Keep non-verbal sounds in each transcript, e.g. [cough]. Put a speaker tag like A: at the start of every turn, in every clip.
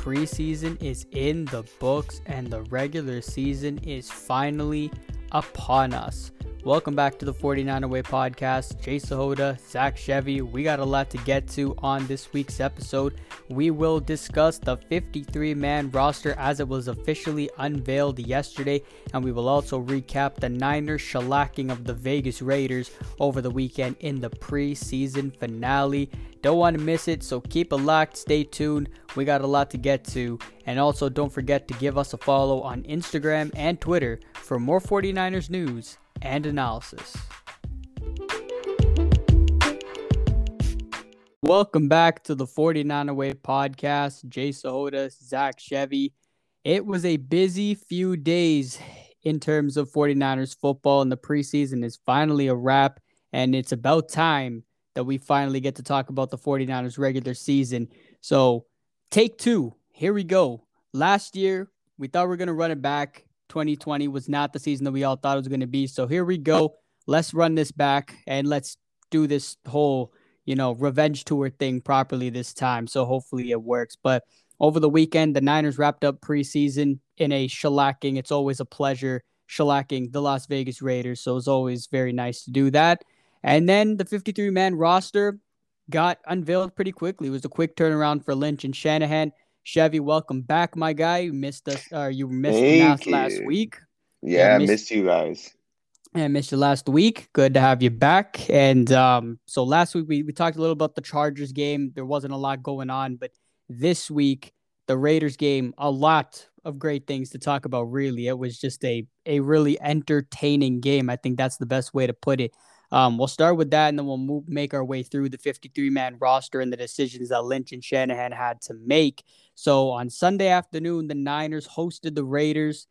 A: preseason is in the books and the regular season is finally upon us. Welcome back to the 49 Away podcast. Jay Sahoda, Zach Chevy. We got a lot to get to on this week's episode. We will discuss the 53 man roster as it was officially unveiled yesterday, and we will also recap the Niners shellacking of the Vegas Raiders over the weekend in the preseason finale. Don't want to miss it, so keep it locked, stay tuned. We got a lot to get to. And also, don't forget to give us a follow on Instagram and Twitter for more 49ers news and analysis. Welcome back to the 49 Away podcast. Jay Sahoda, Zach Chevy. It was a busy few days in terms of 49ers football, and the preseason is finally a wrap. And it's about time that we finally get to talk about the 49ers regular season. So, take two. Here we go. Last year, we thought we are going to run it back. 2020 was not the season that we all thought it was going to be. So here we go. Let's run this back and let's do this whole, you know, revenge tour thing properly this time. So hopefully it works. But over the weekend, the Niners wrapped up preseason in a shellacking. It's always a pleasure shellacking the Las Vegas Raiders. So it's always very nice to do that. And then the 53 man roster got unveiled pretty quickly. It was a quick turnaround for Lynch and Shanahan. Chevy, welcome back, my guy. You missed us, or uh, you missed us last week.
B: Yeah, I missed, missed you guys.
A: I missed you last week. Good to have you back. And um, so last week we, we talked a little about the Chargers game. There wasn't a lot going on, but this week the Raiders game, a lot of great things to talk about. Really, it was just a a really entertaining game. I think that's the best way to put it. Um, we'll start with that, and then we'll move, make our way through the 53 man roster and the decisions that Lynch and Shanahan had to make. So on Sunday afternoon, the Niners hosted the Raiders.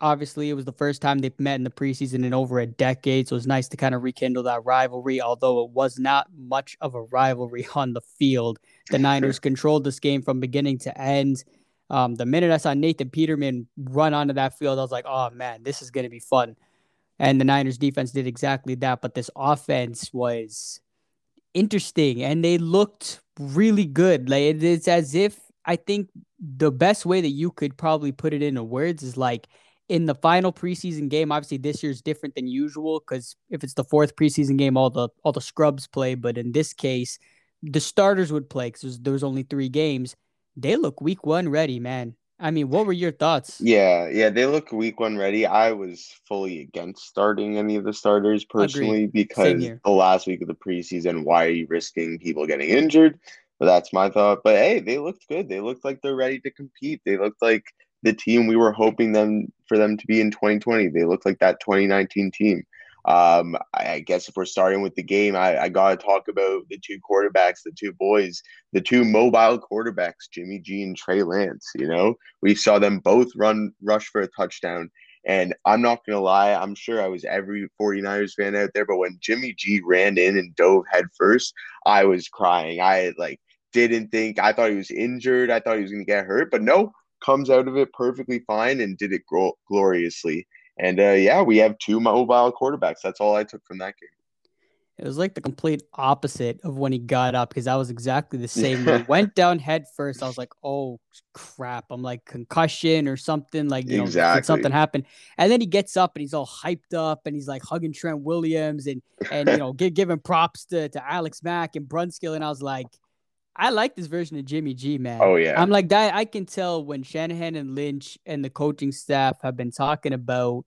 A: Obviously, it was the first time they've met in the preseason in over a decade, so it's nice to kind of rekindle that rivalry. Although it was not much of a rivalry [laughs] on the field, the Niners controlled this game from beginning to end. Um, the minute I saw Nathan Peterman run onto that field, I was like, "Oh man, this is going to be fun." And the Niners defense did exactly that. But this offense was interesting and they looked really good. Like it's as if I think the best way that you could probably put it into words is like in the final preseason game. Obviously, this year's different than usual because if it's the fourth preseason game, all the all the scrubs play. But in this case, the starters would play because there only three games. They look week one ready, man. I mean, what were your thoughts?
B: Yeah, yeah, they look week one ready. I was fully against starting any of the starters personally Agreed. because the last week of the preseason, why are you risking people getting injured? But that's my thought. But hey, they looked good. They looked like they're ready to compete. They looked like the team we were hoping them for them to be in 2020. They looked like that 2019 team. Um, I guess if we're starting with the game, I, I got to talk about the two quarterbacks, the two boys, the two mobile quarterbacks, Jimmy G and Trey Lance. You know, we saw them both run rush for a touchdown. And I'm not going to lie, I'm sure I was every 49ers fan out there, but when Jimmy G ran in and dove headfirst, I was crying. I like didn't think, I thought he was injured. I thought he was going to get hurt, but no, comes out of it perfectly fine and did it gloriously. And uh, yeah, we have two mobile quarterbacks. That's all I took from that game.
A: It was like the complete opposite of when he got up because that was exactly the same. he [laughs] went down head first. I was like, "Oh crap!" I'm like concussion or something. Like you exactly. know, something happened. And then he gets up and he's all hyped up and he's like hugging Trent Williams and and you know [laughs] give, giving props to to Alex Mack and Brunskill. And I was like, I like this version of Jimmy G, man.
B: Oh yeah.
A: I'm like that. I can tell when Shanahan and Lynch and the coaching staff have been talking about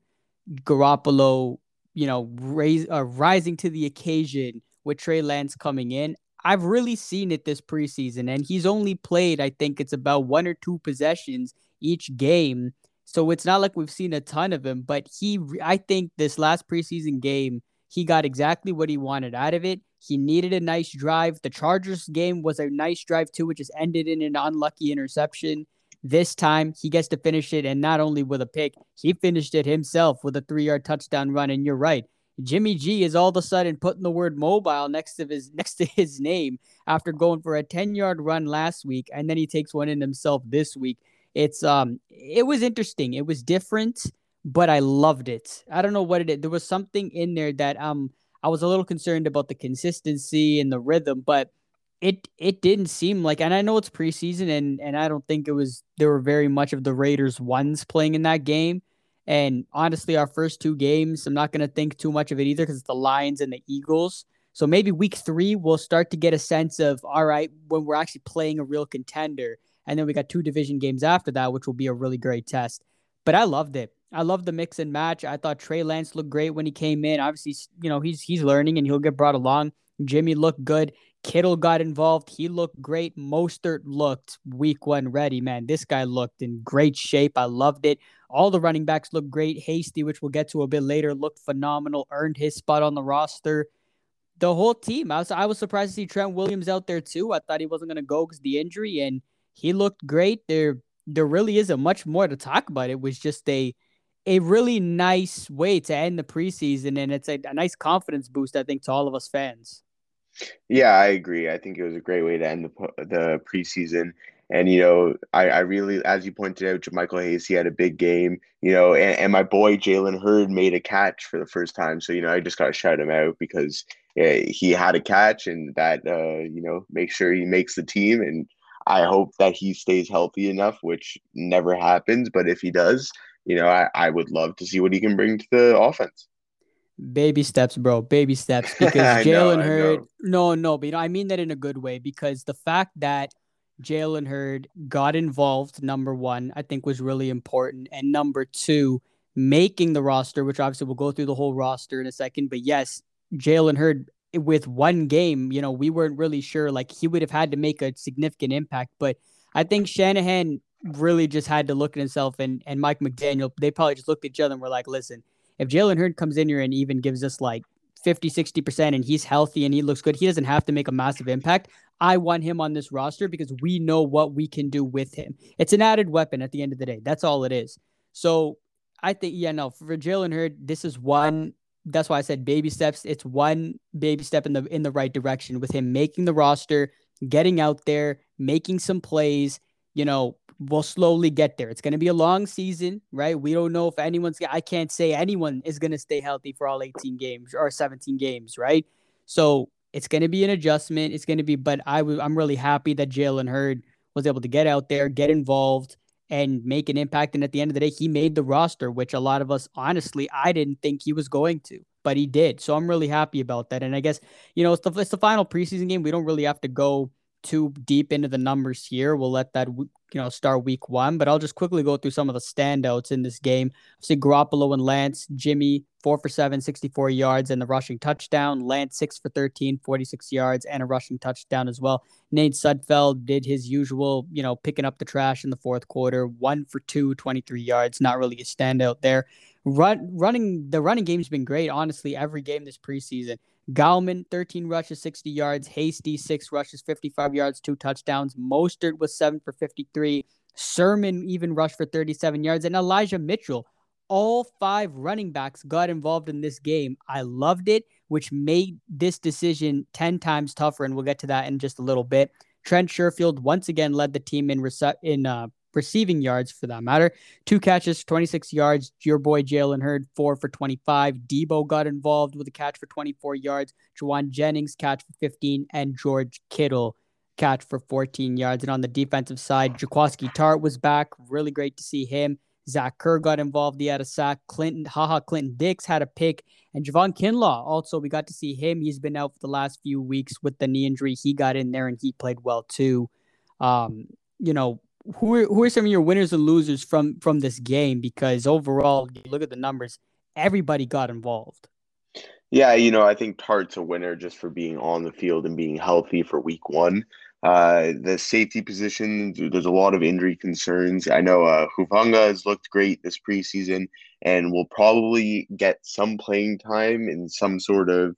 A: Garoppolo, you know, raise uh, rising to the occasion with Trey Lance coming in. I've really seen it this preseason, and he's only played, I think it's about one or two possessions each game. So it's not like we've seen a ton of him, but he, I think this last preseason game, he got exactly what he wanted out of it. He needed a nice drive. The Chargers game was a nice drive too, which just ended in an unlucky interception. This time he gets to finish it, and not only with a pick, he finished it himself with a three-yard touchdown run. And you're right, Jimmy G is all of a sudden putting the word mobile next to his [laughs] next to his name after going for a 10-yard run last week, and then he takes one in himself this week. It's um, it was interesting. It was different, but I loved it. I don't know what it is. There was something in there that um I was a little concerned about the consistency and the rhythm, but it it didn't seem like and I know it's preseason and and I don't think it was there were very much of the Raiders ones playing in that game. And honestly, our first two games, I'm not going to think too much of it either because it's the Lions and the Eagles. So maybe week three, we'll start to get a sense of, all right, when we're actually playing a real contender. And then we got two division games after that, which will be a really great test. But I loved it. I love the mix and match. I thought Trey Lance looked great when he came in. Obviously, you know, he's he's learning and he'll get brought along. Jimmy looked good. Kittle got involved. He looked great. Mostert looked week one ready, man. This guy looked in great shape. I loved it. All the running backs looked great. Hasty, which we'll get to a bit later, looked phenomenal, earned his spot on the roster. The whole team. I was I was surprised to see Trent Williams out there too. I thought he wasn't gonna go because the injury, and he looked great. There there really isn't much more to talk about. It was just a a really nice way to end the preseason, and it's a, a nice confidence boost, I think, to all of us fans.
B: Yeah, I agree. I think it was a great way to end the the preseason. And you know, I, I really, as you pointed out, to Michael Hayes, he had a big game. You know, and, and my boy Jalen Hurd made a catch for the first time. So you know, I just got to shout him out because uh, he had a catch, and that uh, you know, make sure he makes the team. And I hope that he stays healthy enough, which never happens. But if he does, you know, I, I would love to see what he can bring to the offense.
A: Baby steps, bro. Baby steps. Because [laughs] Jalen Hurd, no, no, but you know, I mean that in a good way. Because the fact that Jalen Hurd got involved, number one, I think was really important. And number two, making the roster, which obviously we'll go through the whole roster in a second. But yes, Jalen Hurd with one game, you know, we weren't really sure. Like he would have had to make a significant impact. But I think Shanahan really just had to look at himself and, and Mike McDaniel, they probably just looked at each other and were like, listen, if Jalen Hurd comes in here and even gives us like 50, 60% and he's healthy and he looks good, he doesn't have to make a massive impact. I want him on this roster because we know what we can do with him. It's an added weapon at the end of the day. That's all it is. So I think, yeah, no, for Jalen Hurd, this is one. That's why I said baby steps. It's one baby step in the in the right direction with him making the roster, getting out there, making some plays. You know, we'll slowly get there. It's going to be a long season, right? We don't know if anyone's, I can't say anyone is going to stay healthy for all 18 games or 17 games, right? So it's going to be an adjustment. It's going to be, but I w- I'm really happy that Jalen Hurd was able to get out there, get involved, and make an impact. And at the end of the day, he made the roster, which a lot of us, honestly, I didn't think he was going to, but he did. So I'm really happy about that. And I guess, you know, it's the, it's the final preseason game. We don't really have to go too deep into the numbers here. We'll let that you know start week one, but I'll just quickly go through some of the standouts in this game. See Garoppolo and Lance, Jimmy four for seven, 64 yards and the rushing touchdown. Lance six for 13, 46 yards and a rushing touchdown as well. Nate Sudfeld did his usual, you know, picking up the trash in the fourth quarter, one for two, 23 yards. Not really a standout there. Run, running the running game's been great, honestly, every game this preseason. Gallman, 13 rushes, 60 yards. Hasty, six rushes, 55 yards, two touchdowns. Mostert was seven for 53. Sermon even rushed for 37 yards. And Elijah Mitchell, all five running backs got involved in this game. I loved it, which made this decision 10 times tougher. And we'll get to that in just a little bit. Trent Sherfield once again led the team in, rece- in uh, receiving yards for that matter. Two catches, 26 yards. Your boy Jalen Hurd, four for 25. Deebo got involved with a catch for 24 yards. Jauan Jennings, catch for 15. And George Kittle, catch for 14 yards. And on the defensive side, Jaquiski Tartt was back. Really great to see him. Zach Kerr got involved. He had a sack. Clinton, haha, Clinton Dix had a pick. And Javon Kinlaw, also, we got to see him. He's been out for the last few weeks with the knee injury. He got in there and he played well too. Um, you know, who are, who are some of your winners and losers from from this game? Because overall, look at the numbers, everybody got involved.
B: Yeah, you know, I think Tartt's a winner just for being on the field and being healthy for week one. Uh, the safety position, there's a lot of injury concerns. I know uh, Hufanga has looked great this preseason and will probably get some playing time in some sort of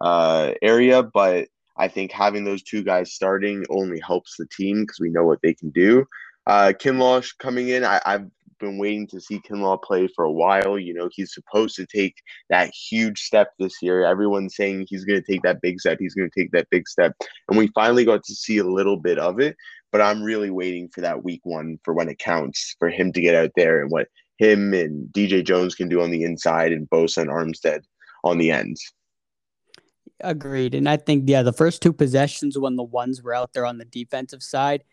B: uh, area, but I think having those two guys starting only helps the team because we know what they can do. Uh, Kinlaw coming in, I, I've been waiting to see Kinlaw play for a while. You know, he's supposed to take that huge step this year. Everyone's saying he's going to take that big step. He's going to take that big step. And we finally got to see a little bit of it. But I'm really waiting for that week one for when it counts for him to get out there and what him and DJ Jones can do on the inside and Bosa and Armstead on the ends.
A: Agreed. And I think, yeah, the first two possessions when the ones were out there on the defensive side,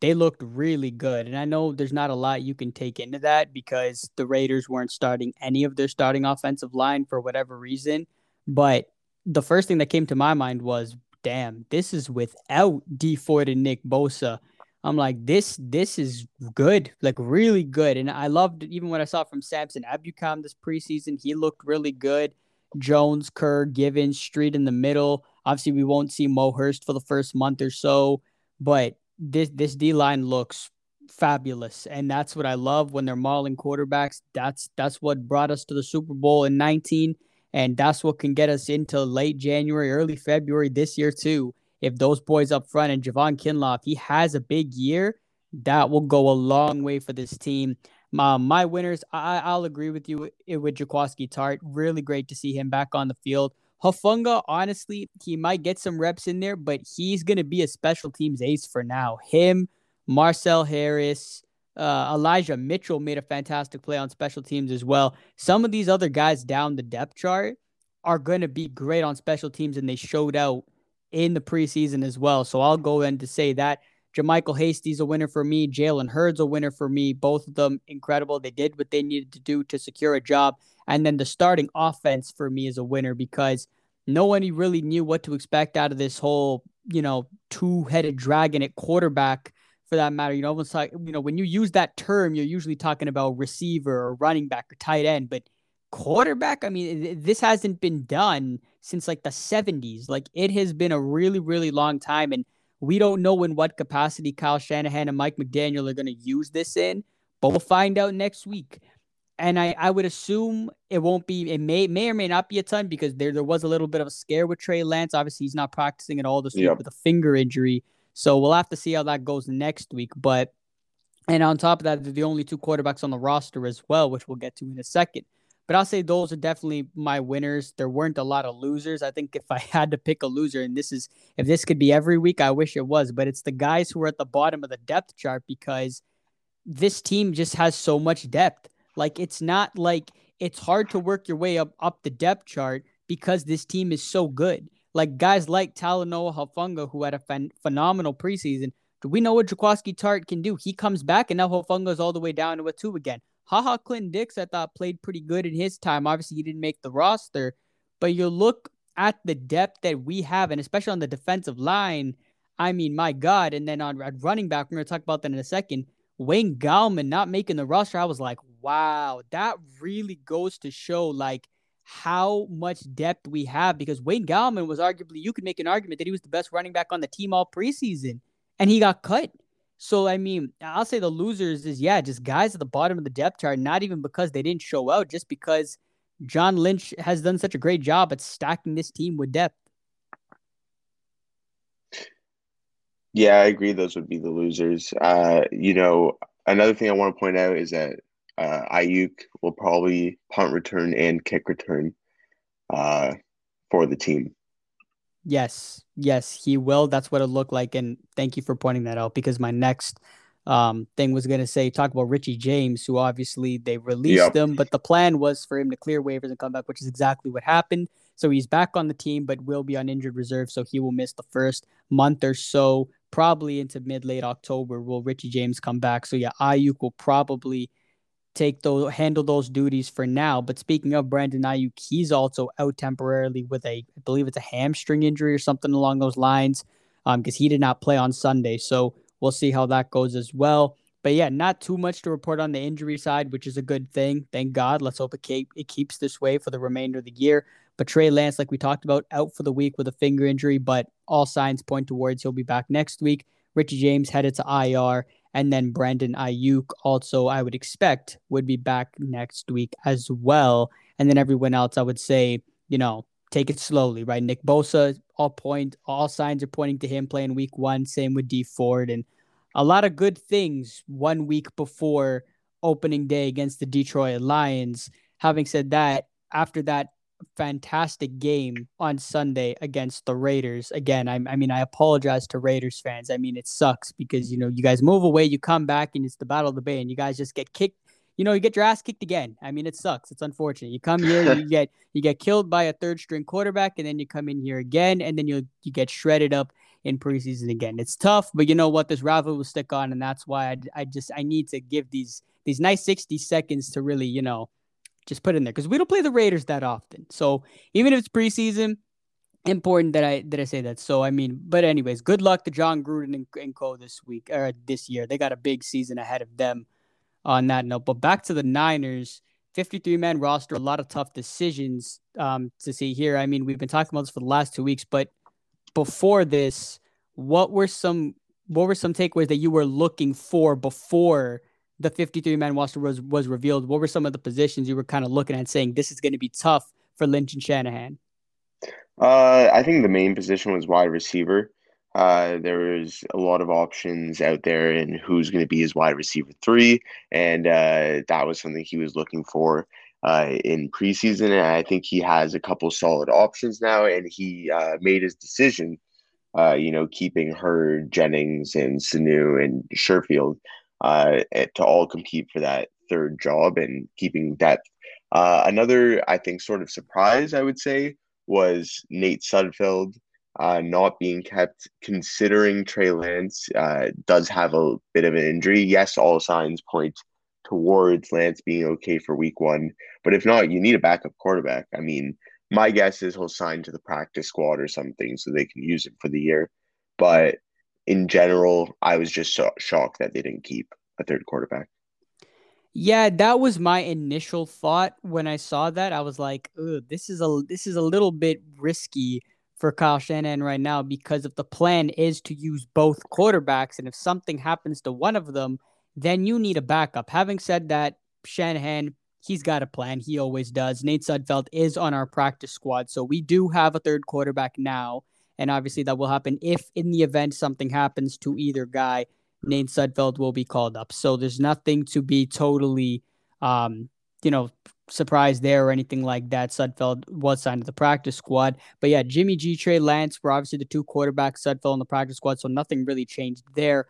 A: they looked really good. And I know there's not a lot you can take into that because the Raiders weren't starting any of their starting offensive line for whatever reason. But the first thing that came to my mind was, damn, this is without Dee Ford and Nick Bosa. I'm like, this this is good, like really good. And I loved even what I saw from Samson Ebukam this preseason. He looked really good. Jones, Kerr, Givens, Street in the middle. Obviously, we won't see Mo Hurst for the first month or so, but this this D line looks fabulous, and that's what I love when they're mauling quarterbacks. That's that's what brought us to the Super Bowl in 19, and that's what can get us into late January, early February this year too. If those boys up front and Javon Kinlaw, if he has a big year, that will go a long way for this team. My, my winners, I, I'll agree with you with Jaquiski Tartt. Really great to see him back on the field. Hufanga, honestly, he might get some reps in there, but he's going to be a special teams ace for now. Him, Marcel Harris, uh, Elijah Mitchell made a fantastic play on special teams as well. Some of these other guys down the depth chart are going to be great on special teams, and they showed out in the preseason as well. So I'll go in to say that JaMycal Hasty's a winner for me. Jalen Hurd's a winner for me. Both of them incredible. They did what they needed to do to secure a job. And then the starting offense for me is a winner because no one really knew what to expect out of this whole, you know, two-headed dragon at quarterback for that matter. You know, almost like, you know, when you use that term, you're usually talking about receiver or running back or tight end, but quarterback, I mean, this hasn't been done since like the 70s. Like it has been a really, really long time. And we don't know in what capacity Kyle Shanahan and Mike McDaniel are going to use this in, but we'll find out next week. And I, I would assume it won't be, it may may or may not be a ton because there, there was a little bit of a scare with Trey Lance. Obviously, he's not practicing at all this week yep. with a finger injury. So we'll have to see how that goes next week. But, and on top of that, they're the only two quarterbacks on the roster as well, which we'll get to in a second. But I'll say those are definitely my winners. There weren't a lot of losers. I think if I [laughs] had to pick a loser, and this is if this could be every week, I wish it was. But it's the guys who are at the bottom of the depth chart because this team just has so much depth. Like it's not like it's hard to work your way up up the depth chart because this team is so good. Like guys like Talanoa Hufanga, who had a phen- phenomenal preseason. Do we know what Jaquiski Tartt can do? He comes back and now Hufanga's all the way down to a two again. Ha Ha Clinton-Dix, I thought played pretty good in his time. Obviously, he didn't make the roster, but you look at the depth that we have, and especially on the defensive line. I mean, my God. And then on running back, we're going to talk about that in a second. Wayne Gallman not making the roster, I was like, wow, that really goes to show like how much depth we have because Wayne Gallman was arguably, you could make an argument that he was the best running back on the team all preseason and he got cut. So I mean, I'll say the losers is yeah, just guys at the bottom of the depth chart, not even because they didn't show out, just because John Lynch has done such a great job at stacking this team with depth.
B: Yeah, I agree. Those would be the losers. Uh, you know, another thing I want to point out is that uh, Aiyuk will probably punt return and kick return uh, for the team.
A: Yes, yes, he will. That's what it looked like. And thank you for pointing that out because my next um, thing was going to say talk about Richie James, who obviously they released yep. him, but the plan was for him to clear waivers and come back, which is exactly what happened. So he's back on the team, but will be on injured reserve. So he will miss the first month or so, probably into mid late October. Will Richie James come back? So yeah, Aiyuk will probably take those handle those duties for now. But speaking of Brandon Aiyuk, he's also out temporarily with a I believe it's a hamstring injury or something along those lines, um, because he did not play on Sunday. So we'll see how that goes as well. But yeah, not too much to report on the injury side, which is a good thing. Thank God. Let's hope it, keep, it keeps this way for the remainder of the year. But Trey Lance, like we talked about, out for the week with a finger injury, but all signs point towards he'll be back next week. Richie James headed to IR. And then Brandon Aiyuk also, I would expect, would be back next week as well. And then everyone else, I would say, you know, take it slowly, right? Nick Bosa, all point, all signs are pointing to him playing week one. Same with Dee Ford, and a lot of good things one week before opening day against the Detroit Lions. Having said that, after that fantastic game on Sunday against the Raiders. Again, I, I, mean, I apologize to Raiders fans. I mean, it sucks because you know you guys move away, you come back, and it's the Battle of the Bay, and you guys just get kicked you know, you get your ass kicked again. I mean, it sucks. It's unfortunate. You come here, you [laughs] get you get killed by a third string quarterback, and then you come in here again, and then you you get shredded up in preseason again. It's tough, but you know what? This rivalry will stick on, and that's why I, I just I need to give these these nice 60 seconds to really, you know, just put it in there because we don't play the Raiders that often. So even if it's preseason, important that I that I say that. So I mean, but anyways, good luck to Jon Gruden and, and Co this week or this year. They got a big season ahead of them on that note. But back to the Niners, 53 man roster, a lot of tough decisions um, to see here. I mean, we've been talking about this for the last two weeks, but before this, what were some what were some takeaways that you were looking for before the 53 man roster was was revealed? What were some of the positions you were kind of looking at saying this is going to be tough for Lynch and Shanahan?
B: Uh, I think the main position was wide receiver. Uh, there was a lot of options out there and who's going to be his wide receiver three, and uh, that was something he was looking for uh, in preseason. And I think he has a couple solid options now, and he uh, made his decision. Uh, you know, keeping Hurd, Jennings, and Sanu and Sherfield uh, to all compete for that third job and keeping depth. Uh, another, I think, sort of surprise, I would say, was Nate Sudfeld uh, not being kept, considering Trey Lance uh, does have a bit of an injury. Yes, all signs point towards Lance being okay for week one, but if not, you need a backup quarterback. I mean, my guess is he'll sign to the practice squad or something so they can use it for the year. But in general, I was just so shocked that they didn't keep a third quarterback.
A: Yeah, that was my initial thought when I saw that. I was like, this is a this is a little bit risky for Kyle Shanahan right now because if the plan is to use both quarterbacks and if something happens to one of them, then you need a backup. Having said that, Shanahan, he's got a plan. He always does. Nate Sudfeld is on our practice squad, so we do have a third quarterback now. And obviously, that will happen if, in the event, something happens to either guy. Nate Sudfeld will be called up. So there's nothing to be totally, um, you know, surprised there or anything like that. Sudfeld was signed to the practice squad. But yeah, Jimmy G, Trey Lance were obviously the two quarterbacks, Sudfeld in the practice squad. So nothing really changed there.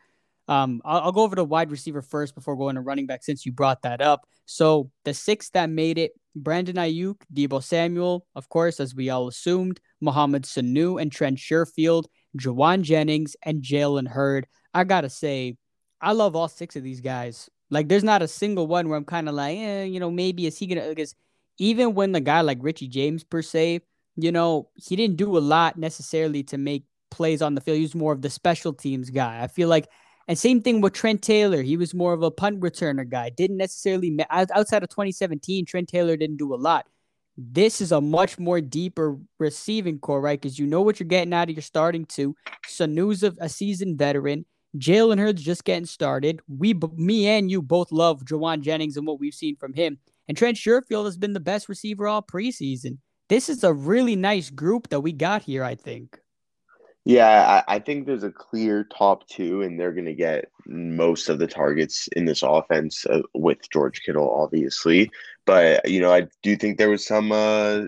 A: Um, I'll, I'll, go over to wide receiver first before going to running back since you brought that up. So the six that made it Brandon Aiyuk, Deebo Samuel, of course, as we all assumed, Mohamed Sanu and Trent Sherfield, Jauan Jennings, and Jalen Hurd. I gotta say, I love all six of these guys. Like, there's not a single one where I'm kind of like, eh, you know, maybe is he gonna? Because even when the guy like Richie James per se, you know, he didn't do a lot necessarily to make plays on the field. He was more of the special teams guy. I feel like, and same thing with Trent Taylor. He was more of a punt returner guy. Didn't necessarily outside of 2017, Trent Taylor didn't do a lot. This is a much more deeper receiving core, right? Because you know what you're getting out of your starting two. Sanu's a, a seasoned veteran. Jalen Hurd's just getting started. We, me and you both love Jauan Jennings and what we've seen from him. And Trent Sherfield has been the best receiver all preseason. This is a really nice group that we got here, I think.
B: Yeah, I, I think there's a clear top two, and they're going to get most of the targets in this offense uh, with George Kittle, obviously. But, you know, I do think there was some uh,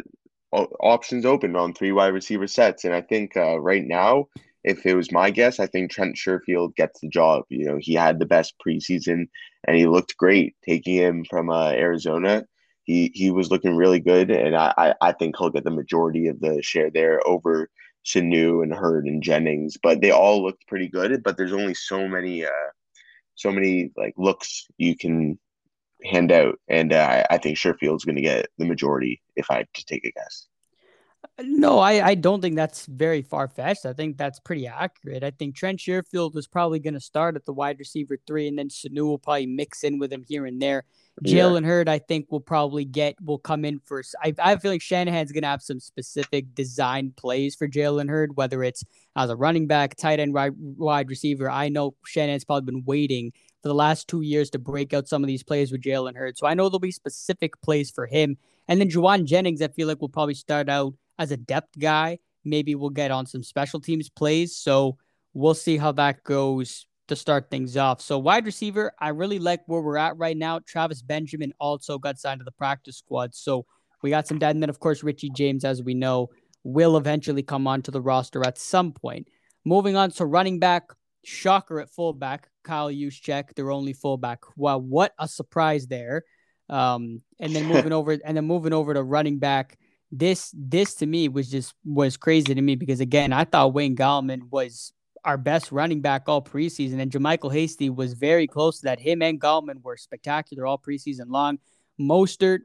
B: options open on three wide receiver sets. And I think uh, right now, if it was my guess, I think Trent Sherfield gets the job. You know, he had the best preseason and he looked great taking him from uh, Arizona. He he was looking really good, and I, I think he'll get the majority of the share there over Sanu and Hurd and Jennings. But they all looked pretty good. But there's only so many uh, so many like looks you can hand out, and uh, I think Sherfield's going to get the majority if I just take a guess.
A: No, I, I don't think that's very far fetched. I think that's pretty accurate. I think Trent Sherfield was probably going to start at the wide receiver three, and then Sanu will probably mix in with him here and there. Jalen yeah. Hurd, I think, will probably get will come in first. I, I feel like Shanahan's going to have some specific design plays for Jalen Hurd, whether it's as a running back, tight end, wide, wide receiver. I know Shanahan's probably been waiting for the last two years to break out some of these plays with Jalen Hurd. So I know there'll be specific plays for him. And then Jauan Jennings, I feel like will probably start out as a depth guy. Maybe we'll get on some special teams plays. So we'll see how that goes to start things off. So wide receiver, I really like where we're at right now. Travis Benjamin also got signed to the practice squad. So we got some depth. And then of course Richie James, as we know, will eventually come onto the roster at some point. Moving on to running back, shocker at fullback. Kyle Juszczyk, their only fullback. Wow, what a surprise there. Um, and then [laughs] moving over and then moving over to running back. This this to me was just was crazy to me because again, I thought Wayne Gallman was our best running back all preseason, and JaMycal Hasty was very close to that. Him and Gallman were spectacular all preseason long. Mostert,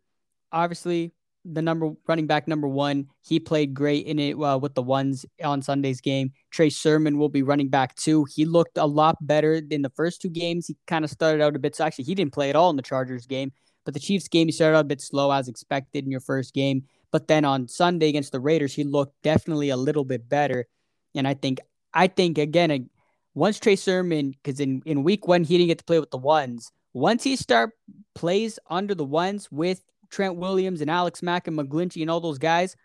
A: obviously, the number running back number one. He played great in it uh, with the ones on Sunday's game. Trey Sermon will be running back too. He looked a lot better in the first two games. He kind of started out a bit. So actually, he didn't play at all in the Chargers game. But the Chiefs game, he started out a bit slow as expected in your first game. But then on Sunday against the Raiders, he looked definitely a little bit better. And I think, I think again, once Trey Sermon, because in, in week one, he didn't get to play with the ones. Once he start plays under the ones with Trent Williams and Alex Mack and McGlinchey and all those guys,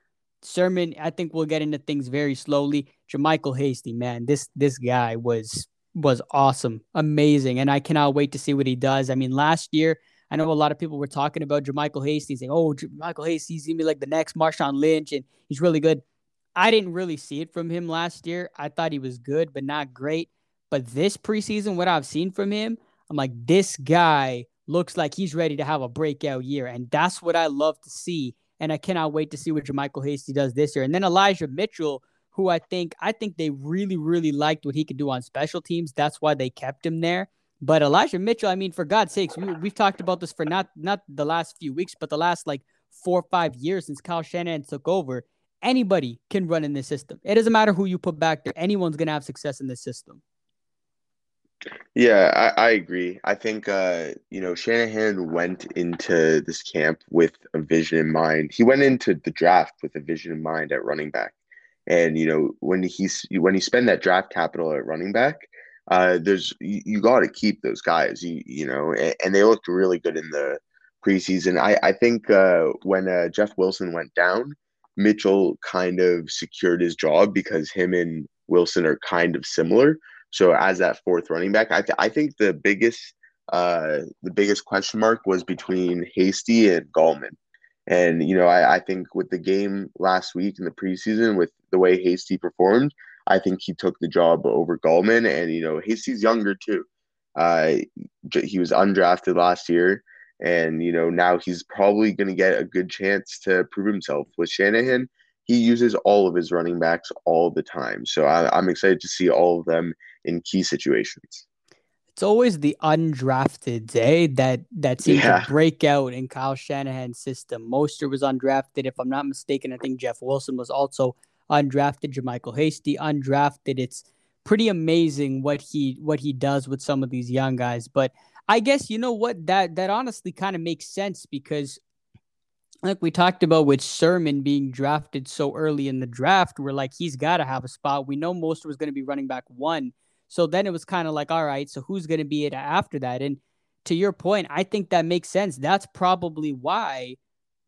A: Sermon, I think we'll get into things very slowly. JaMycal Hasty, man, this this guy was was awesome, amazing, and I cannot wait to see what he does. I mean, last year I know a lot of people were talking about JaMycal Hasty, saying, "Oh, Michael Hasty's gonna be like the next Marshawn Lynch, and he's really good." I didn't really see it from him last year. I thought he was good, but not great. But this preseason, what I've seen from him, I'm like, this guy looks like he's ready to have a breakout year, and that's what I love to see. And I cannot wait to see what JaMycal Hasty does this year. And then Elijah Mitchell, who I think I think they really really liked what he could do on special teams. That's why they kept him there. But Elijah Mitchell, I mean, for God's sakes, we, we've talked about this for not not the last few weeks, but the last like four or five years since Kyle Shanahan took over. Anybody can run in this system. It doesn't matter who you put back there. Anyone's gonna have success in this system.
B: Yeah, I, I agree. I think uh, you know Shanahan went into this camp with a vision in mind. He went into the draft with a vision in mind at running back, and you know when he's when he spent that draft capital at running back, uh, there's you, you got to keep those guys. You you know, and, and, they looked really good in the preseason. I I think uh, when uh, Jeff Wilson went down, Mitchell kind of secured his job because him and Wilson are kind of similar. So as that fourth running back, I th- I think the biggest uh the biggest question mark was between Hasty and Gallman. And you know, I, I think with the game last week in the preseason, with the way Hasty performed, I think he took the job over Gallman. And, you know, Hasty's younger too. Uh, he was undrafted last year. And, you know, now he's probably going to get a good chance to prove himself. With Shanahan, he uses all of his running backs all the time. So I, I'm excited to see all of them in key situations
A: it's always the undrafted day that that seems yeah. to break out in Kyle Shanahan's system. Mostert was undrafted, if I'm not mistaken. I think Jeff Wilson was also undrafted JaMycal Hasty, undrafted. It's pretty amazing what he what he does with some of these young guys. But I guess you know what that that honestly kind of makes sense because like we talked about with Sermon being drafted so early in the draft, we're like he's got to have a spot. We know most was going to be running back one, so then it was kind of like, all right, so who's going to be it after that? And to your point, I think that makes sense. That's probably why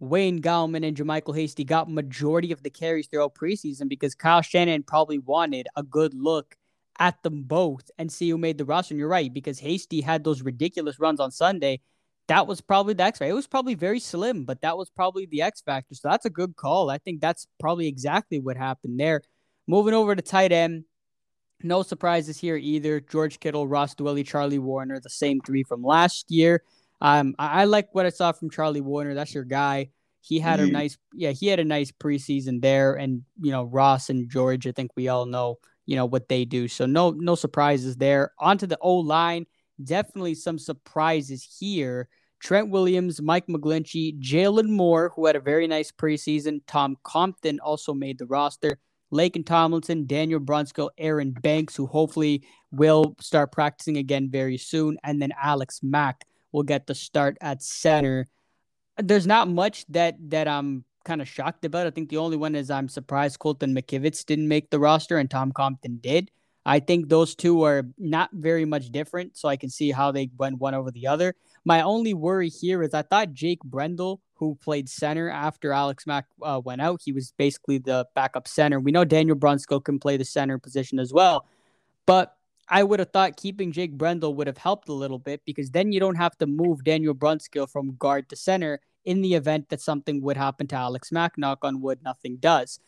A: Wayne Gallman and JaMycal Hasty got majority of the carries throughout preseason because Kyle Shanahan probably wanted a good look at them both and see who made the roster. And you're right, because Hasty had those ridiculous runs on Sunday. That was probably the X factor. It was probably very slim, but that was probably the X factor. So that's a good call. I think that's probably exactly what happened there. Moving over to tight end, no surprises here either. George Kittle, Ross Dwelley, Charlie Woerner, the same three from last year. Um, I, I, like what I saw from Charlie Woerner. That's your guy. He had mm-hmm. a nice, yeah, he had a nice preseason there, and you know Ross and George. I think we all know, you know what they do. So no, no surprises there. Onto the O line, definitely some surprises here. Trent Williams, Mike McGlinchey, Jaylon Moore, who had a very nice preseason. Tom Compton also made the roster. Laken Tomlinson, Daniel Brunskill, Aaron Banks, who hopefully will start practicing again very soon, and then Alex Mack will get the start at center. There's not much that that I'm kind of shocked about. I think the only one is I'm surprised Colton McKivitz didn't make the roster and Tom Compton did. I think those two are not very much different, so I can see how they went one over the other. My only worry here is I thought Jake Brendel, who played center after Alex Mack uh, went out, he was basically the backup center. We know Daniel Brunskill can play the center position as well, but I would have thought keeping Jake Brendel would have helped a little bit because then you don't have to move Daniel Brunskill from guard to center in the event that something would happen to Alex Mack. Knock on wood, nothing does.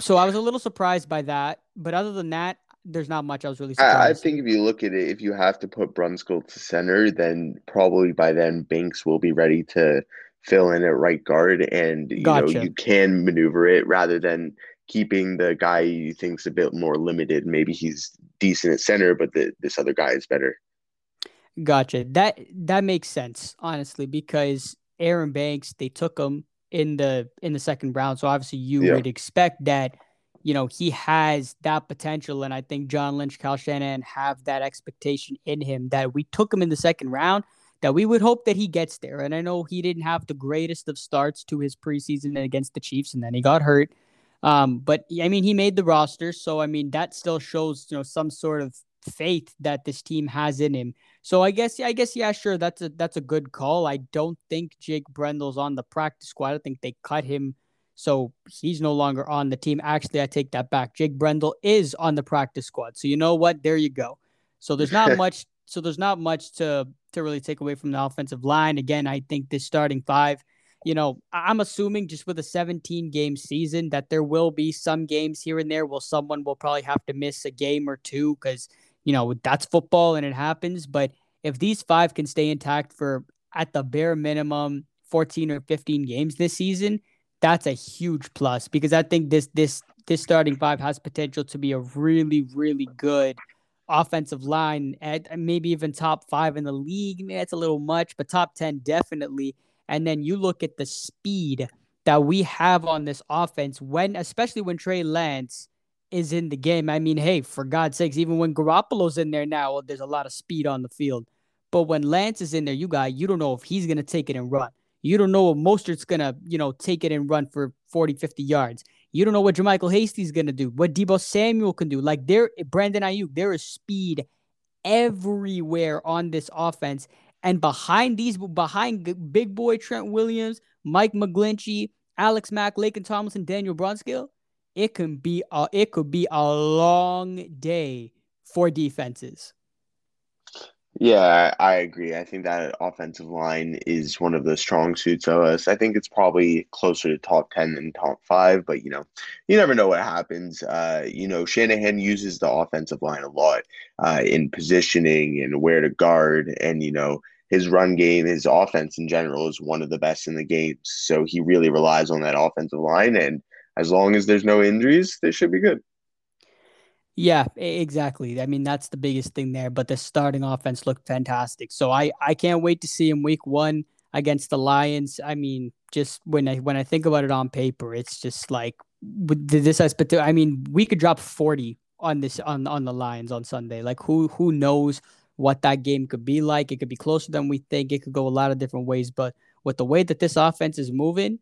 A: So I was a little surprised by that. But other than that, there's not much I was really
B: surprised. I, I think if you look at it, if you have to put Brunskill to center, then probably by then Banks will be ready to fill in at right guard, and you gotcha. know you can maneuver it rather than keeping the guy you think's a bit more limited. Maybe he's decent at center, but the, this other guy is better.
A: Gotcha. That that makes sense, honestly, because Aaron Banks, they took him in the in the second round. So obviously you yeah. would expect that, you know, he has that potential. And I think John Lynch, Kyle Shanahan have that expectation in him that we took him in the second round, that we would hope that he gets there. And I know he didn't have the greatest of starts to his preseason against the Chiefs, and then he got hurt. Um, but I mean, he made the roster, so I mean that still shows you know some sort of faith that this team has in him. So I guess I guess yeah, sure, that's a that's a good call. I don't think Jake Brendel's on the practice squad. I think they cut him, so he's no longer on the team. Actually, I take that back. Jake Brendel is on the practice squad. So you know what? There you go. So there's not [laughs] much. So there's not much to to really take away from the offensive line. Again, I think this starting five. You know, I'm assuming just with a 17 game season that there will be some games here and there where someone will probably have to miss a game or two because you know, that's football and it happens. But if these five can stay intact for at the bare minimum 14 or 15 games this season, that's a huge plus because I think this this this starting five has potential to be a really really good offensive line at maybe even top five in the league. Maybe that's a little much, but top 10 definitely. And then you look at the speed that we have on this offense when especially when Trey Lance is in the game. I mean, hey, for God's sakes, even when Garoppolo's in there now, there's a lot of speed on the field. But when Lance is in there, you got you don't know if he's gonna take it and run. You don't know if Mostert's gonna, you know, take it and run for 40, 50 yards. You don't know what JaMycal Hasty's gonna do, what Deebo Samuel can do. Like there, Brandon Aiyuk, there is speed everywhere on this offense. And behind these, behind big boy Trent Williams, Mike McGlinchey, Alex Mack, Laken Tomlinson, Daniel Brunskill, it can be a, it could be a long day for defenses.
B: Yeah, I agree. I think that offensive line is one of the strong suits of us. I think it's probably closer to top 10 than top five, but you know, you never know what happens. Uh, you know, Shanahan uses the offensive line a lot uh, in positioning and where to guard. And, you know, his run game, his offense in general is one of the best in the game. So he really relies on that offensive line. And as long as there's no injuries, they should be good.
A: Yeah, exactly. I mean, that's the biggest thing there. But the starting offense looked fantastic. So I, I can't wait to see him week one against the Lions. I mean, just when I when I think about it on paper, it's just like this aspect. I mean, we could drop forty on this on on the Lions on Sunday. Like who who knows what that game could be like? It could be closer than we think. It could go a lot of different ways. But with the way that this offense is moving,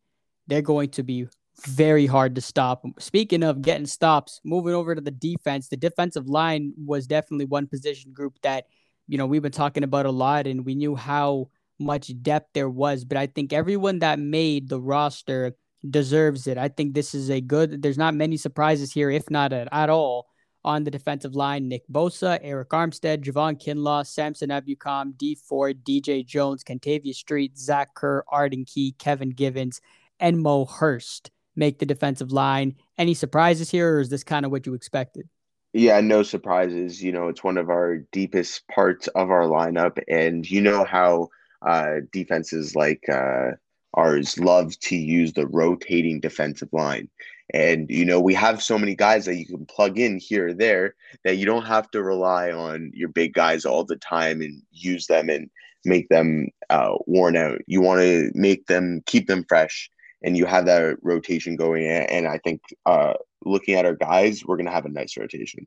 A: they're going to be very hard to stop. Speaking of getting stops, moving over to the defense, the defensive line was definitely one position group that, you know, we've been talking about a lot and we knew how much depth there was. But I think everyone that made the roster deserves it. I think this is a good, there's not many surprises here, if not at, at all, on the defensive line. Nick Bosa, Arik Armstead, Javon Kinlaw, Samson Ebukam, Dee Ford, DJ Jones, Kentavius Street, Zach Kerr, Arden Key, Kevin Givens, and Mo Hurst make the defensive line. Any surprises here, or is this kind of what you expected?
B: Yeah, no surprises. You know, it's one of our deepest parts of our lineup, and you know how uh, defenses like uh, ours love to use the rotating defensive line. And you know, we have so many guys that you can plug in here or there that you don't have to rely on your big guys all the time and use them and make them uh, worn out. You want to make them keep them fresh and you have that rotation going. And I think uh, looking at our guys, we're going to have a nice rotation.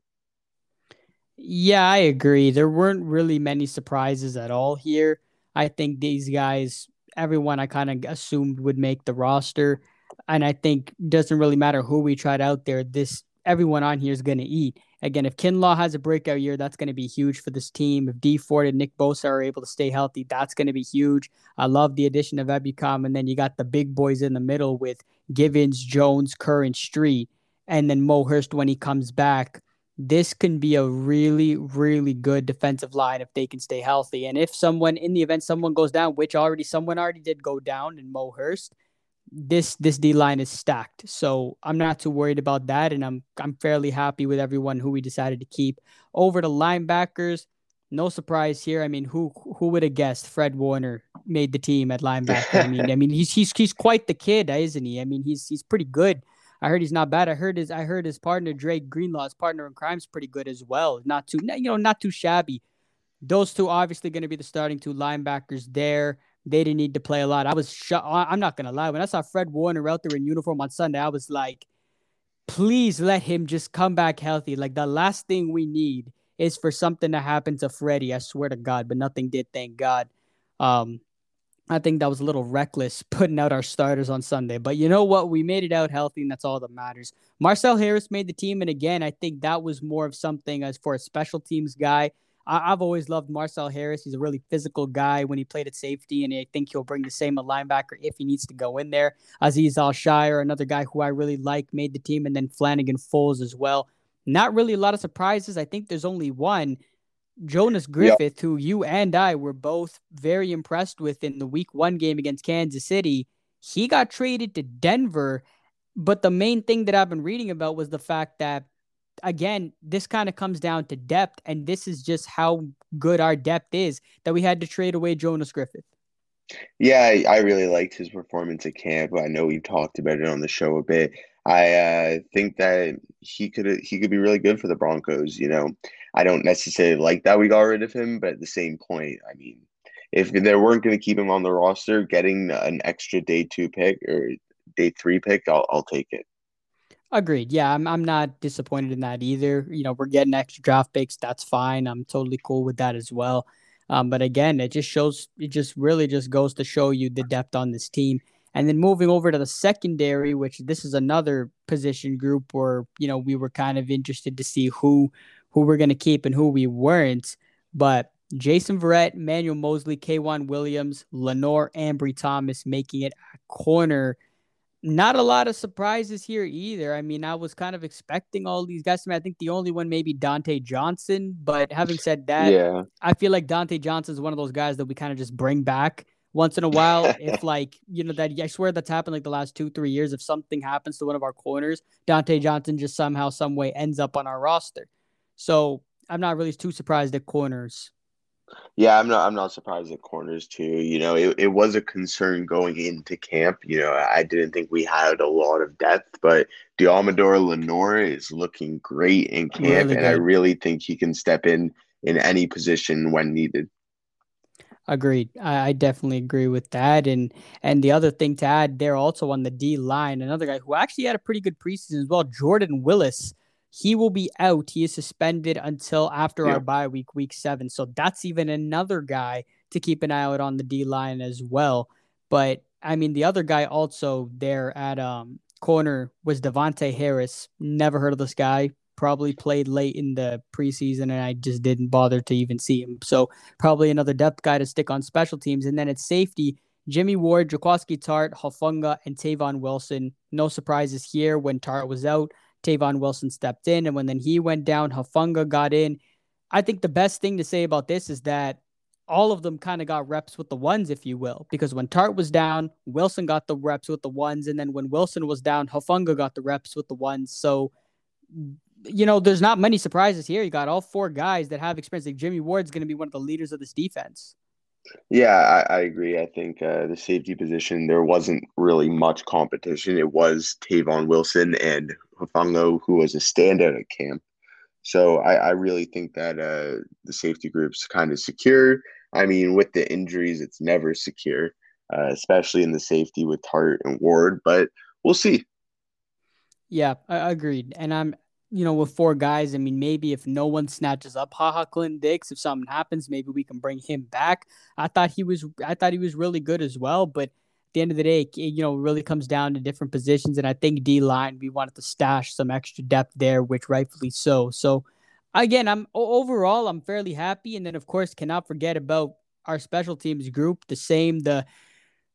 A: Yeah, I agree. There weren't really many surprises at all here. I think these guys, everyone I kind of assumed would make the roster. And I think doesn't really matter who we tried out there. This everyone on here is going to eat. Again, if Kinlaw has a breakout year, that's going to be huge for this team. If Dee Ford and Nick Bosa are able to stay healthy, that's going to be huge. I love the addition of Ebukam. And then you got the big boys in the middle with Givens, Jones, and Street. And then Mo Hurst when he comes back. This can be a really, really good defensive line if they can stay healthy. And if someone, in the event someone goes down, which already someone already did go down in Mo Hurst, this this D line is stacked. So I'm not too worried about that, and I'm I'm fairly happy with everyone who we decided to keep. Over to linebackers, no surprise here. I mean, who who would have guessed Fred Warner made the team at linebacker? I mean, I mean he's he's he's quite the kid, isn't he? I mean, he's he's pretty good. I heard he's not bad. I heard his I heard his partner Dre Greenlaw's partner in crime's pretty good as well. Not too you know not too shabby. Those two obviously going to be the starting two linebackers there. They didn't need to play a lot. I was shot. I'm not gonna lie. When I saw Fred Warner out there in uniform on Sunday, I was like, please let him just come back healthy. Like the last thing we need is for something to happen to Freddie. I swear to God, but nothing did. Thank God. Um, I think that was a little reckless [laughs] putting out our starters on Sunday. But you know what? We made it out healthy, and that's all that matters. Marcell Harris made the team, and again, I think that was more of something as for a special teams guy. I- have always loved Marcell Harris. He's a really physical guy when he played at safety, and I think he'll bring the same a linebacker if he needs to go in there. Azeez Al-Shaair, another guy who I really like, made the team, and then Flannigan-Fowles as well. Not really a lot of surprises. I think there's only one. Jonas Griffith, yep. who you and I were both very impressed with in the week one game against Kansas City, he got traded to Denver. But the main thing that I've been reading about was the fact that again, this kind of comes down to depth, and this is just how good our depth is that we had to trade away Jonas Griffith.
B: Yeah, I really liked his performance at camp. I know we talked about it on the show a bit. I uh, think that he could he could be really good for the Broncos. You know, I don't necessarily like that we got rid of him, but at the same point, I mean, if they weren't going to keep him on the roster, getting an extra day two pick or day three pick, I'll I'll take it.
A: Agreed. Yeah, I'm I'm not disappointed in that either. You know, we're getting extra draft picks. That's fine. I'm totally cool with that as well. Um, but again, it just shows. It just really just goes to show you the depth on this team. And then moving over to the secondary, which this is another position group where you know we were kind of interested to see who who we're going to keep and who we weren't. But Jason Verrett, Manuel Moseley, K'Waun Williams, Lenoir Ambry Thomas making it a corner not a lot of surprises here either. I mean, I was kind of expecting all these guys. I, mean, I think the only one maybe Dontae Johnson, but having said that, yeah, I feel like Dontae Johnson is one of those guys that we kind of just bring back once in a while. [laughs] if like you know that I swear that's happened like the last two three years. If something happens to one of our corners, Dontae Johnson just somehow some way ends up on our roster. So I'm not really too surprised at corners.
B: Yeah, I'm not. I'm not surprised at corners too. You know, it, it was a concern going into camp. You know, I didn't think we had a lot of depth, but Deommodore Lenoir is looking great in camp, really and I really think he can step in in any position when needed.
A: Agreed. I, I definitely agree with that. And and the other thing to add, they're also on the D line. Another guy who actually had a pretty good preseason as well, Jordan Willis he will be out. He is suspended until after our bye week, week seven. So that's even another guy to keep an eye out on the D line as well. But I mean, the other guy also there at um, corner was Davontae Harris. Never heard of this guy. Probably played late in the preseason, and I just didn't bother to even see him. So probably another depth guy to stick on special teams. And then at safety, Jimmy Ward, Jaquiski Tartt, Hufanga, and Tavon Wilson. No surprises here when Tartt was out. Tavon Wilson stepped in, and when then he went down, Hufanga got in. I think the best thing to say about this is that all of them kind of got reps with the ones, if you will, because when Tartt was down, Wilson got the reps with the ones, and then when Wilson was down, Hufanga got the reps with the ones. So, you know, there's not many surprises here. You got all four guys that have experience. Like Jimmy Ward's going to be one of the leaders of this defense.
B: Yeah, I, I agree. I think uh, the safety position, there wasn't really much competition. It was Tavon Wilson and Hufanga, who was a standout at camp. So I, I really think that uh, the safety group's kind of secure. I mean, with the injuries, it's never secure, uh, especially in the safety with Tartt and Ward, but we'll see.
A: Yeah, I agreed. And I'm you know, with four guys, I mean, maybe if no one snatches up Ha Ha Clinton-Dix, if something happens, maybe we can bring him back. I thought he was, I thought he was really good as well. But the end of the day, you know, really comes down to different positions. And I think D line, we wanted to stash some extra depth there, which rightfully so. So again, I'm overall, I'm fairly happy. And then of course, cannot forget about our special teams group. The same, the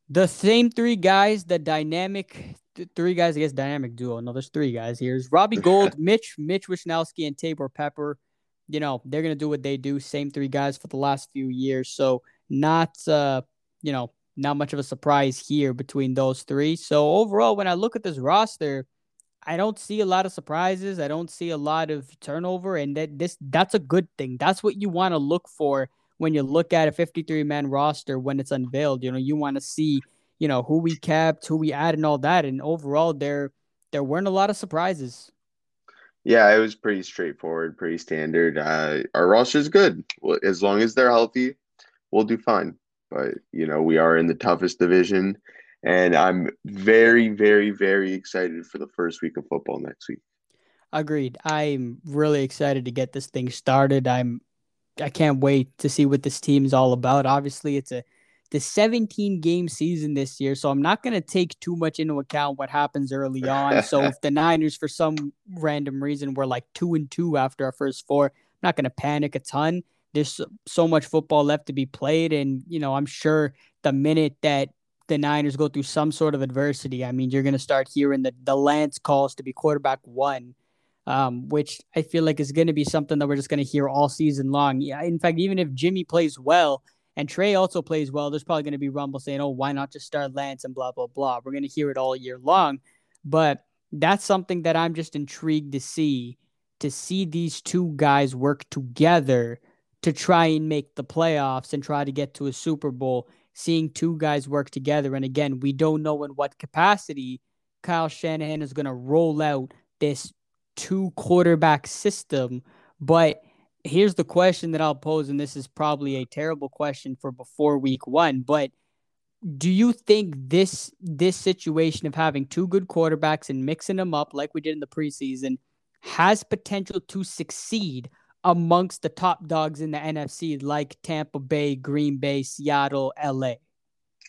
A: the same three guys, the dynamic three guys, I guess, dynamic duo. No, there's three guys here. Is Robbie [laughs] Gould, Mitch, Mitch Wishnowsky, and Taybor Pepper. You know, they're gonna do what they do. Same three guys for the last few years. So not uh, you know, not much of a surprise here between those three. So overall, when I look at this roster, I don't see a lot of surprises. I don't see a lot of turnover, and that this that's a good thing. That's what you want to look for when you look at a 53 man roster when it's unveiled. You know, you want to see you know who we kept, who we added, and all that. And overall, there there weren't a lot of surprises.
B: Yeah, it was pretty straightforward, pretty standard. Uh, our roster is good. As long as they're healthy, we'll do fine. But you know, we are in the toughest division and I'm very, very, very excited for the first week of football next week.
A: Agreed. I'm really excited to get this thing started. I'm I can't wait to see what this team's all about. Obviously, it's a the 17 game season this year, so I'm not going to take too much into account what happens early on. so [laughs] if the Niners for some random reason were like 2 and 2 after our first four, I'm not going to panic a ton. There's so much football left to be played and, you know, I'm sure the minute that the Niners go through some sort of adversity, I mean, you're going to start hearing the, the Lance calls to be quarterback one, um, which I feel like is going to be something that we're just going to hear all season long. Yeah, in fact, even if Jimmy plays well and Trey also plays well, there's probably going to be rumble saying, oh, why not just start Lance and blah, blah, blah. We're going to hear it all year long. But that's something that I'm just intrigued to see, to see these two guys work together to try and make the playoffs and try to get to a Super Bowl seeing two guys work together. And again, we don't know in what capacity Kyle Shanahan is going to roll out this two quarterback system. But here's the question that I'll pose, and this is probably a terrible question for before week one, but do you think this this situation of having two good quarterbacks and mixing them up like we did in the preseason has potential to succeed amongst the top dogs in the NFC, like Tampa Bay, Green Bay, Seattle, LA?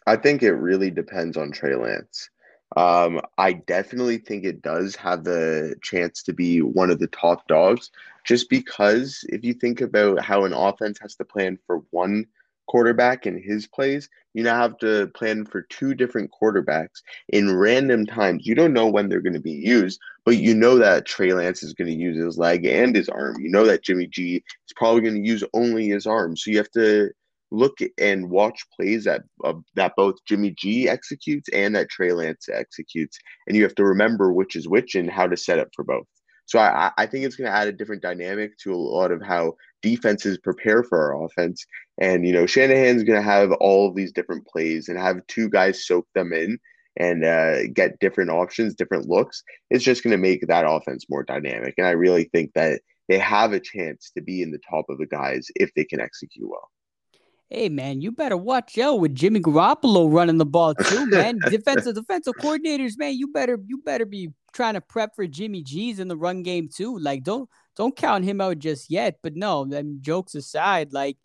B: I think it really depends on Trey Lance. Um, I definitely think it does have the chance to be one of the top dogs, just because if you think about how an offense has to plan for one quarterback and his plays, you now have to plan for two different quarterbacks in random times. You don't know when they're going to be used, but you know that Trey Lance is going to use his leg and his arm. You know that Jimmy G is probably going to use only his arm. So you have to look and watch plays that uh, that both Jimmy G executes and that Trey Lance executes, and you have to remember which is which and how to set up for both. So I, I think it's going to add a different dynamic to a lot of how defenses prepare for our offense. And, you know, Shanahan's going to have all of these different plays and have two guys soak them in and uh, get different options, different looks. It's just going to make that offense more dynamic. And I really think that they have a chance to be in the top of the guys if they can execute well.
A: Hey man, you better watch out with Jimmy Garoppolo running the ball too, [laughs] man. defensive defensive coordinators, man, you better you better be trying to prep for Jimmy G's in the run game too. Like don't don't count him out just yet. But no, mean, jokes aside, like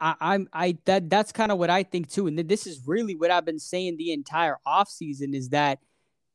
A: I, I'm I that that's kind of what I think too. And this is really what I've been saying the entire offseason is that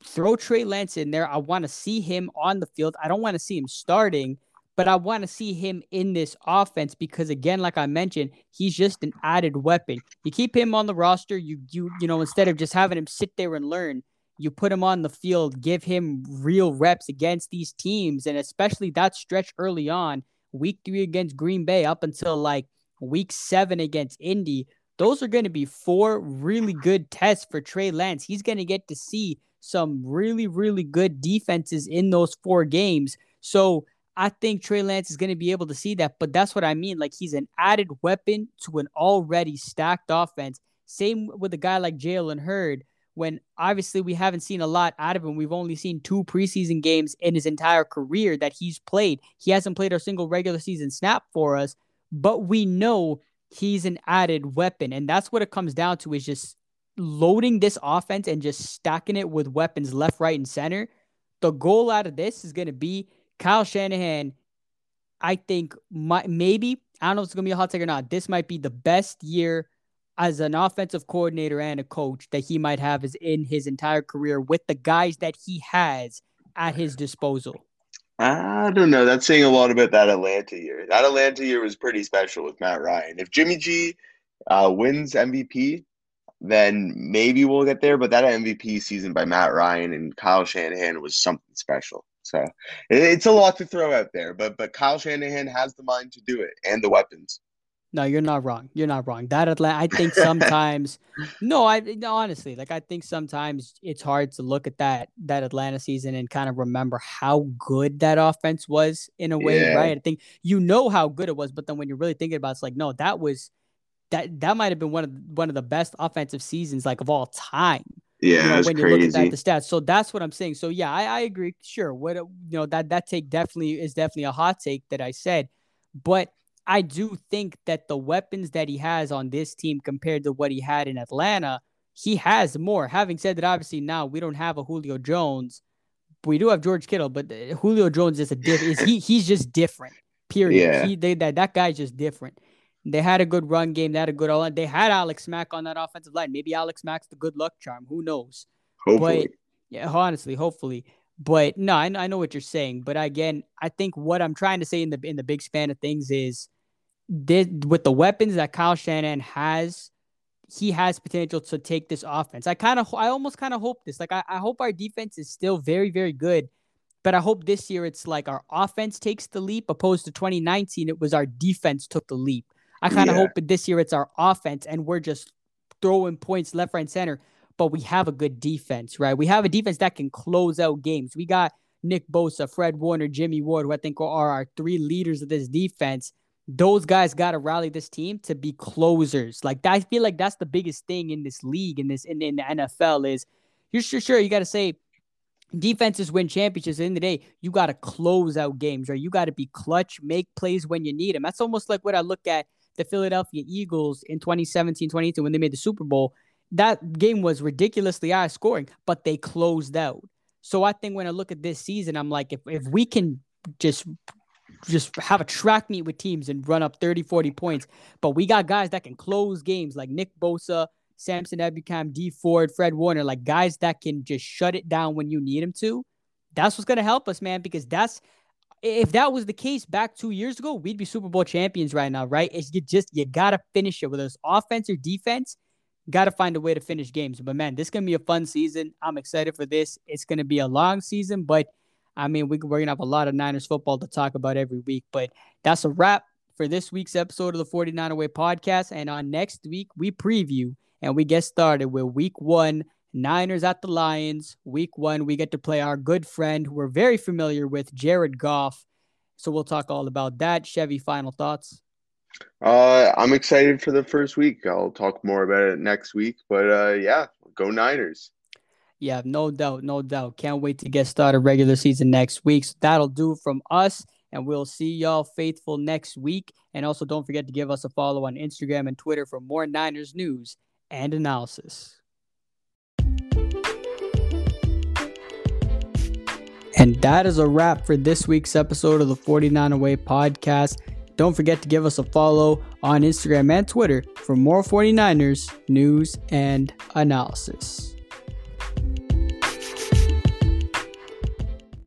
A: throw Trey Lance in there. I want to see him on the field. I don't want to see him starting but I want to see him in this offense because again, like I mentioned, he's just an added weapon. You keep him on the roster, you you you know, instead of just having him sit there and learn, you put him on the field, give him real reps against these teams, and especially that stretch early on, week three against Green Bay up until like week seven against Indy. Those are going to be four really good tests for Trey Lance. He's going to get to see some really, really good defenses in those four games. So I think Trey Lance is going to be able to see that. But that's what I mean. Like he's an added weapon to an already stacked offense. Same with a guy like Jalen Hurd, when obviously we haven't seen a lot out of him. We've only seen two preseason games in his entire career that he's played. He hasn't played a single regular season snap for us, but we know he's an added weapon. And that's what it comes down to is just loading this offense and just stacking it with weapons left, right, and center. The goal out of this is going to be Kyle Shanahan, I think might, maybe, I don't know if it's going to be a hot take or not. This might be the best year as an offensive coordinator and a coach that he might have is in his entire career with the guys that he has at his disposal.
B: I don't know. That's saying a lot about that Atlanta year. That Atlanta year was pretty special with Matt Ryan. If Jimmy G uh, wins MVP, then maybe we'll get there. But that MVP season by Matt Ryan and Kyle Shanahan was something special. So it's a lot to throw out there, but but Kyle Shanahan has the mind to do it and the weapons.
A: No, you're not wrong. You're not wrong. That Atlanta, I think sometimes, [laughs] no, I no, honestly, like I think sometimes it's hard to look at that that Atlanta season and kind of remember how good that offense was in a way, yeah. right? I think you know how good it was, but then when you're really thinking about, it, it's like, no, that was that that might have been one of one of the best offensive seasons like of all time.
B: Yeah,
A: you
B: know,
A: when
B: you crazy.
A: look at the stats. So that's what I'm saying. So yeah, I, I agree. Sure, what you know that that take definitely is definitely a hot take that I said, but I do think that the weapons that he has on this team compared to what he had in Atlanta, he has more. Having said that, obviously now we don't have a Julio Jones, we do have George Kittle, but uh, Julio Jones is a diff. Is he? He's just different. Period. Yeah. He they, that that guy's just different. They had a good run game. They had a good all. They had Alex Mack on that offensive line. Maybe Alex Mack's the good luck charm. Who knows?
B: Hopefully.
A: But yeah, honestly, hopefully. But no, I, I know what you're saying. But again, I think what I'm trying to say in the in the big span of things is, did with the weapons that Kyle Shanahan has, he has potential to take this offense. I kind of, I almost kind of hope this. Like, I, I hope our defense is still very, very good. But I hope this year it's like our offense takes the leap, opposed to 2019, it was our defense took the leap. I kind of yeah. hope that this year it's our offense and we're just throwing points left, right, center. But we have a good defense, right? We have a defense that can close out games. We got Nick Bosa, Fred Warner, Jimmy Ward, who I think are our three leaders of this defense. Those guys got to rally this team to be closers. Like I feel like that's the biggest thing in this league, in this in, in the NFL is you're sure sure you got to say defenses win championships. At the end of the day, you got to close out games, right? You got to be clutch, make plays when you need them. That's almost like what I look at the Philadelphia Eagles in 2017 2018 when they made the Super Bowl. That game was ridiculously high scoring, but they closed out. So I think when I look at this season, I'm like, if, if we can just just have a track meet with teams and run up 30, 40 points, but we got guys that can close games like Nick Bosa, Samson Ebukam, Dee Ford, Fred Warner, like guys that can just shut it down when you need them to. That's what's going to help us, man, because that's if that was the case back two years ago, we'd be Super Bowl champions right now, right? It's you just you gotta finish it whether it's offense or defense. Gotta find a way to finish games. But man, this is gonna be a fun season. I'm excited for this. It's gonna be a long season, but I mean, we, we're gonna have a lot of Niners football to talk about every week. But that's a wrap for this week's episode of the 49 Away podcast. And on next week, we preview and we get started with week one Niners at the Lions, week one. We get to play our good friend who we're very familiar with, Jared Goff. So we'll talk all about that. Chevy, final thoughts?
B: Uh, I'm excited for the first week. I'll talk more about it next week. But uh, yeah, go Niners.
A: Yeah, no doubt, no doubt. Can't wait to get started regular season next week. So that'll do from us. And we'll see y'all faithful next week. And also, don't forget to give us a follow on Instagram and Twitter for more Niners news and analysis. And that is a wrap for this week's episode of the 49 Away podcast. Don't forget to give us a follow on Instagram and Twitter for more 49ers news and analysis.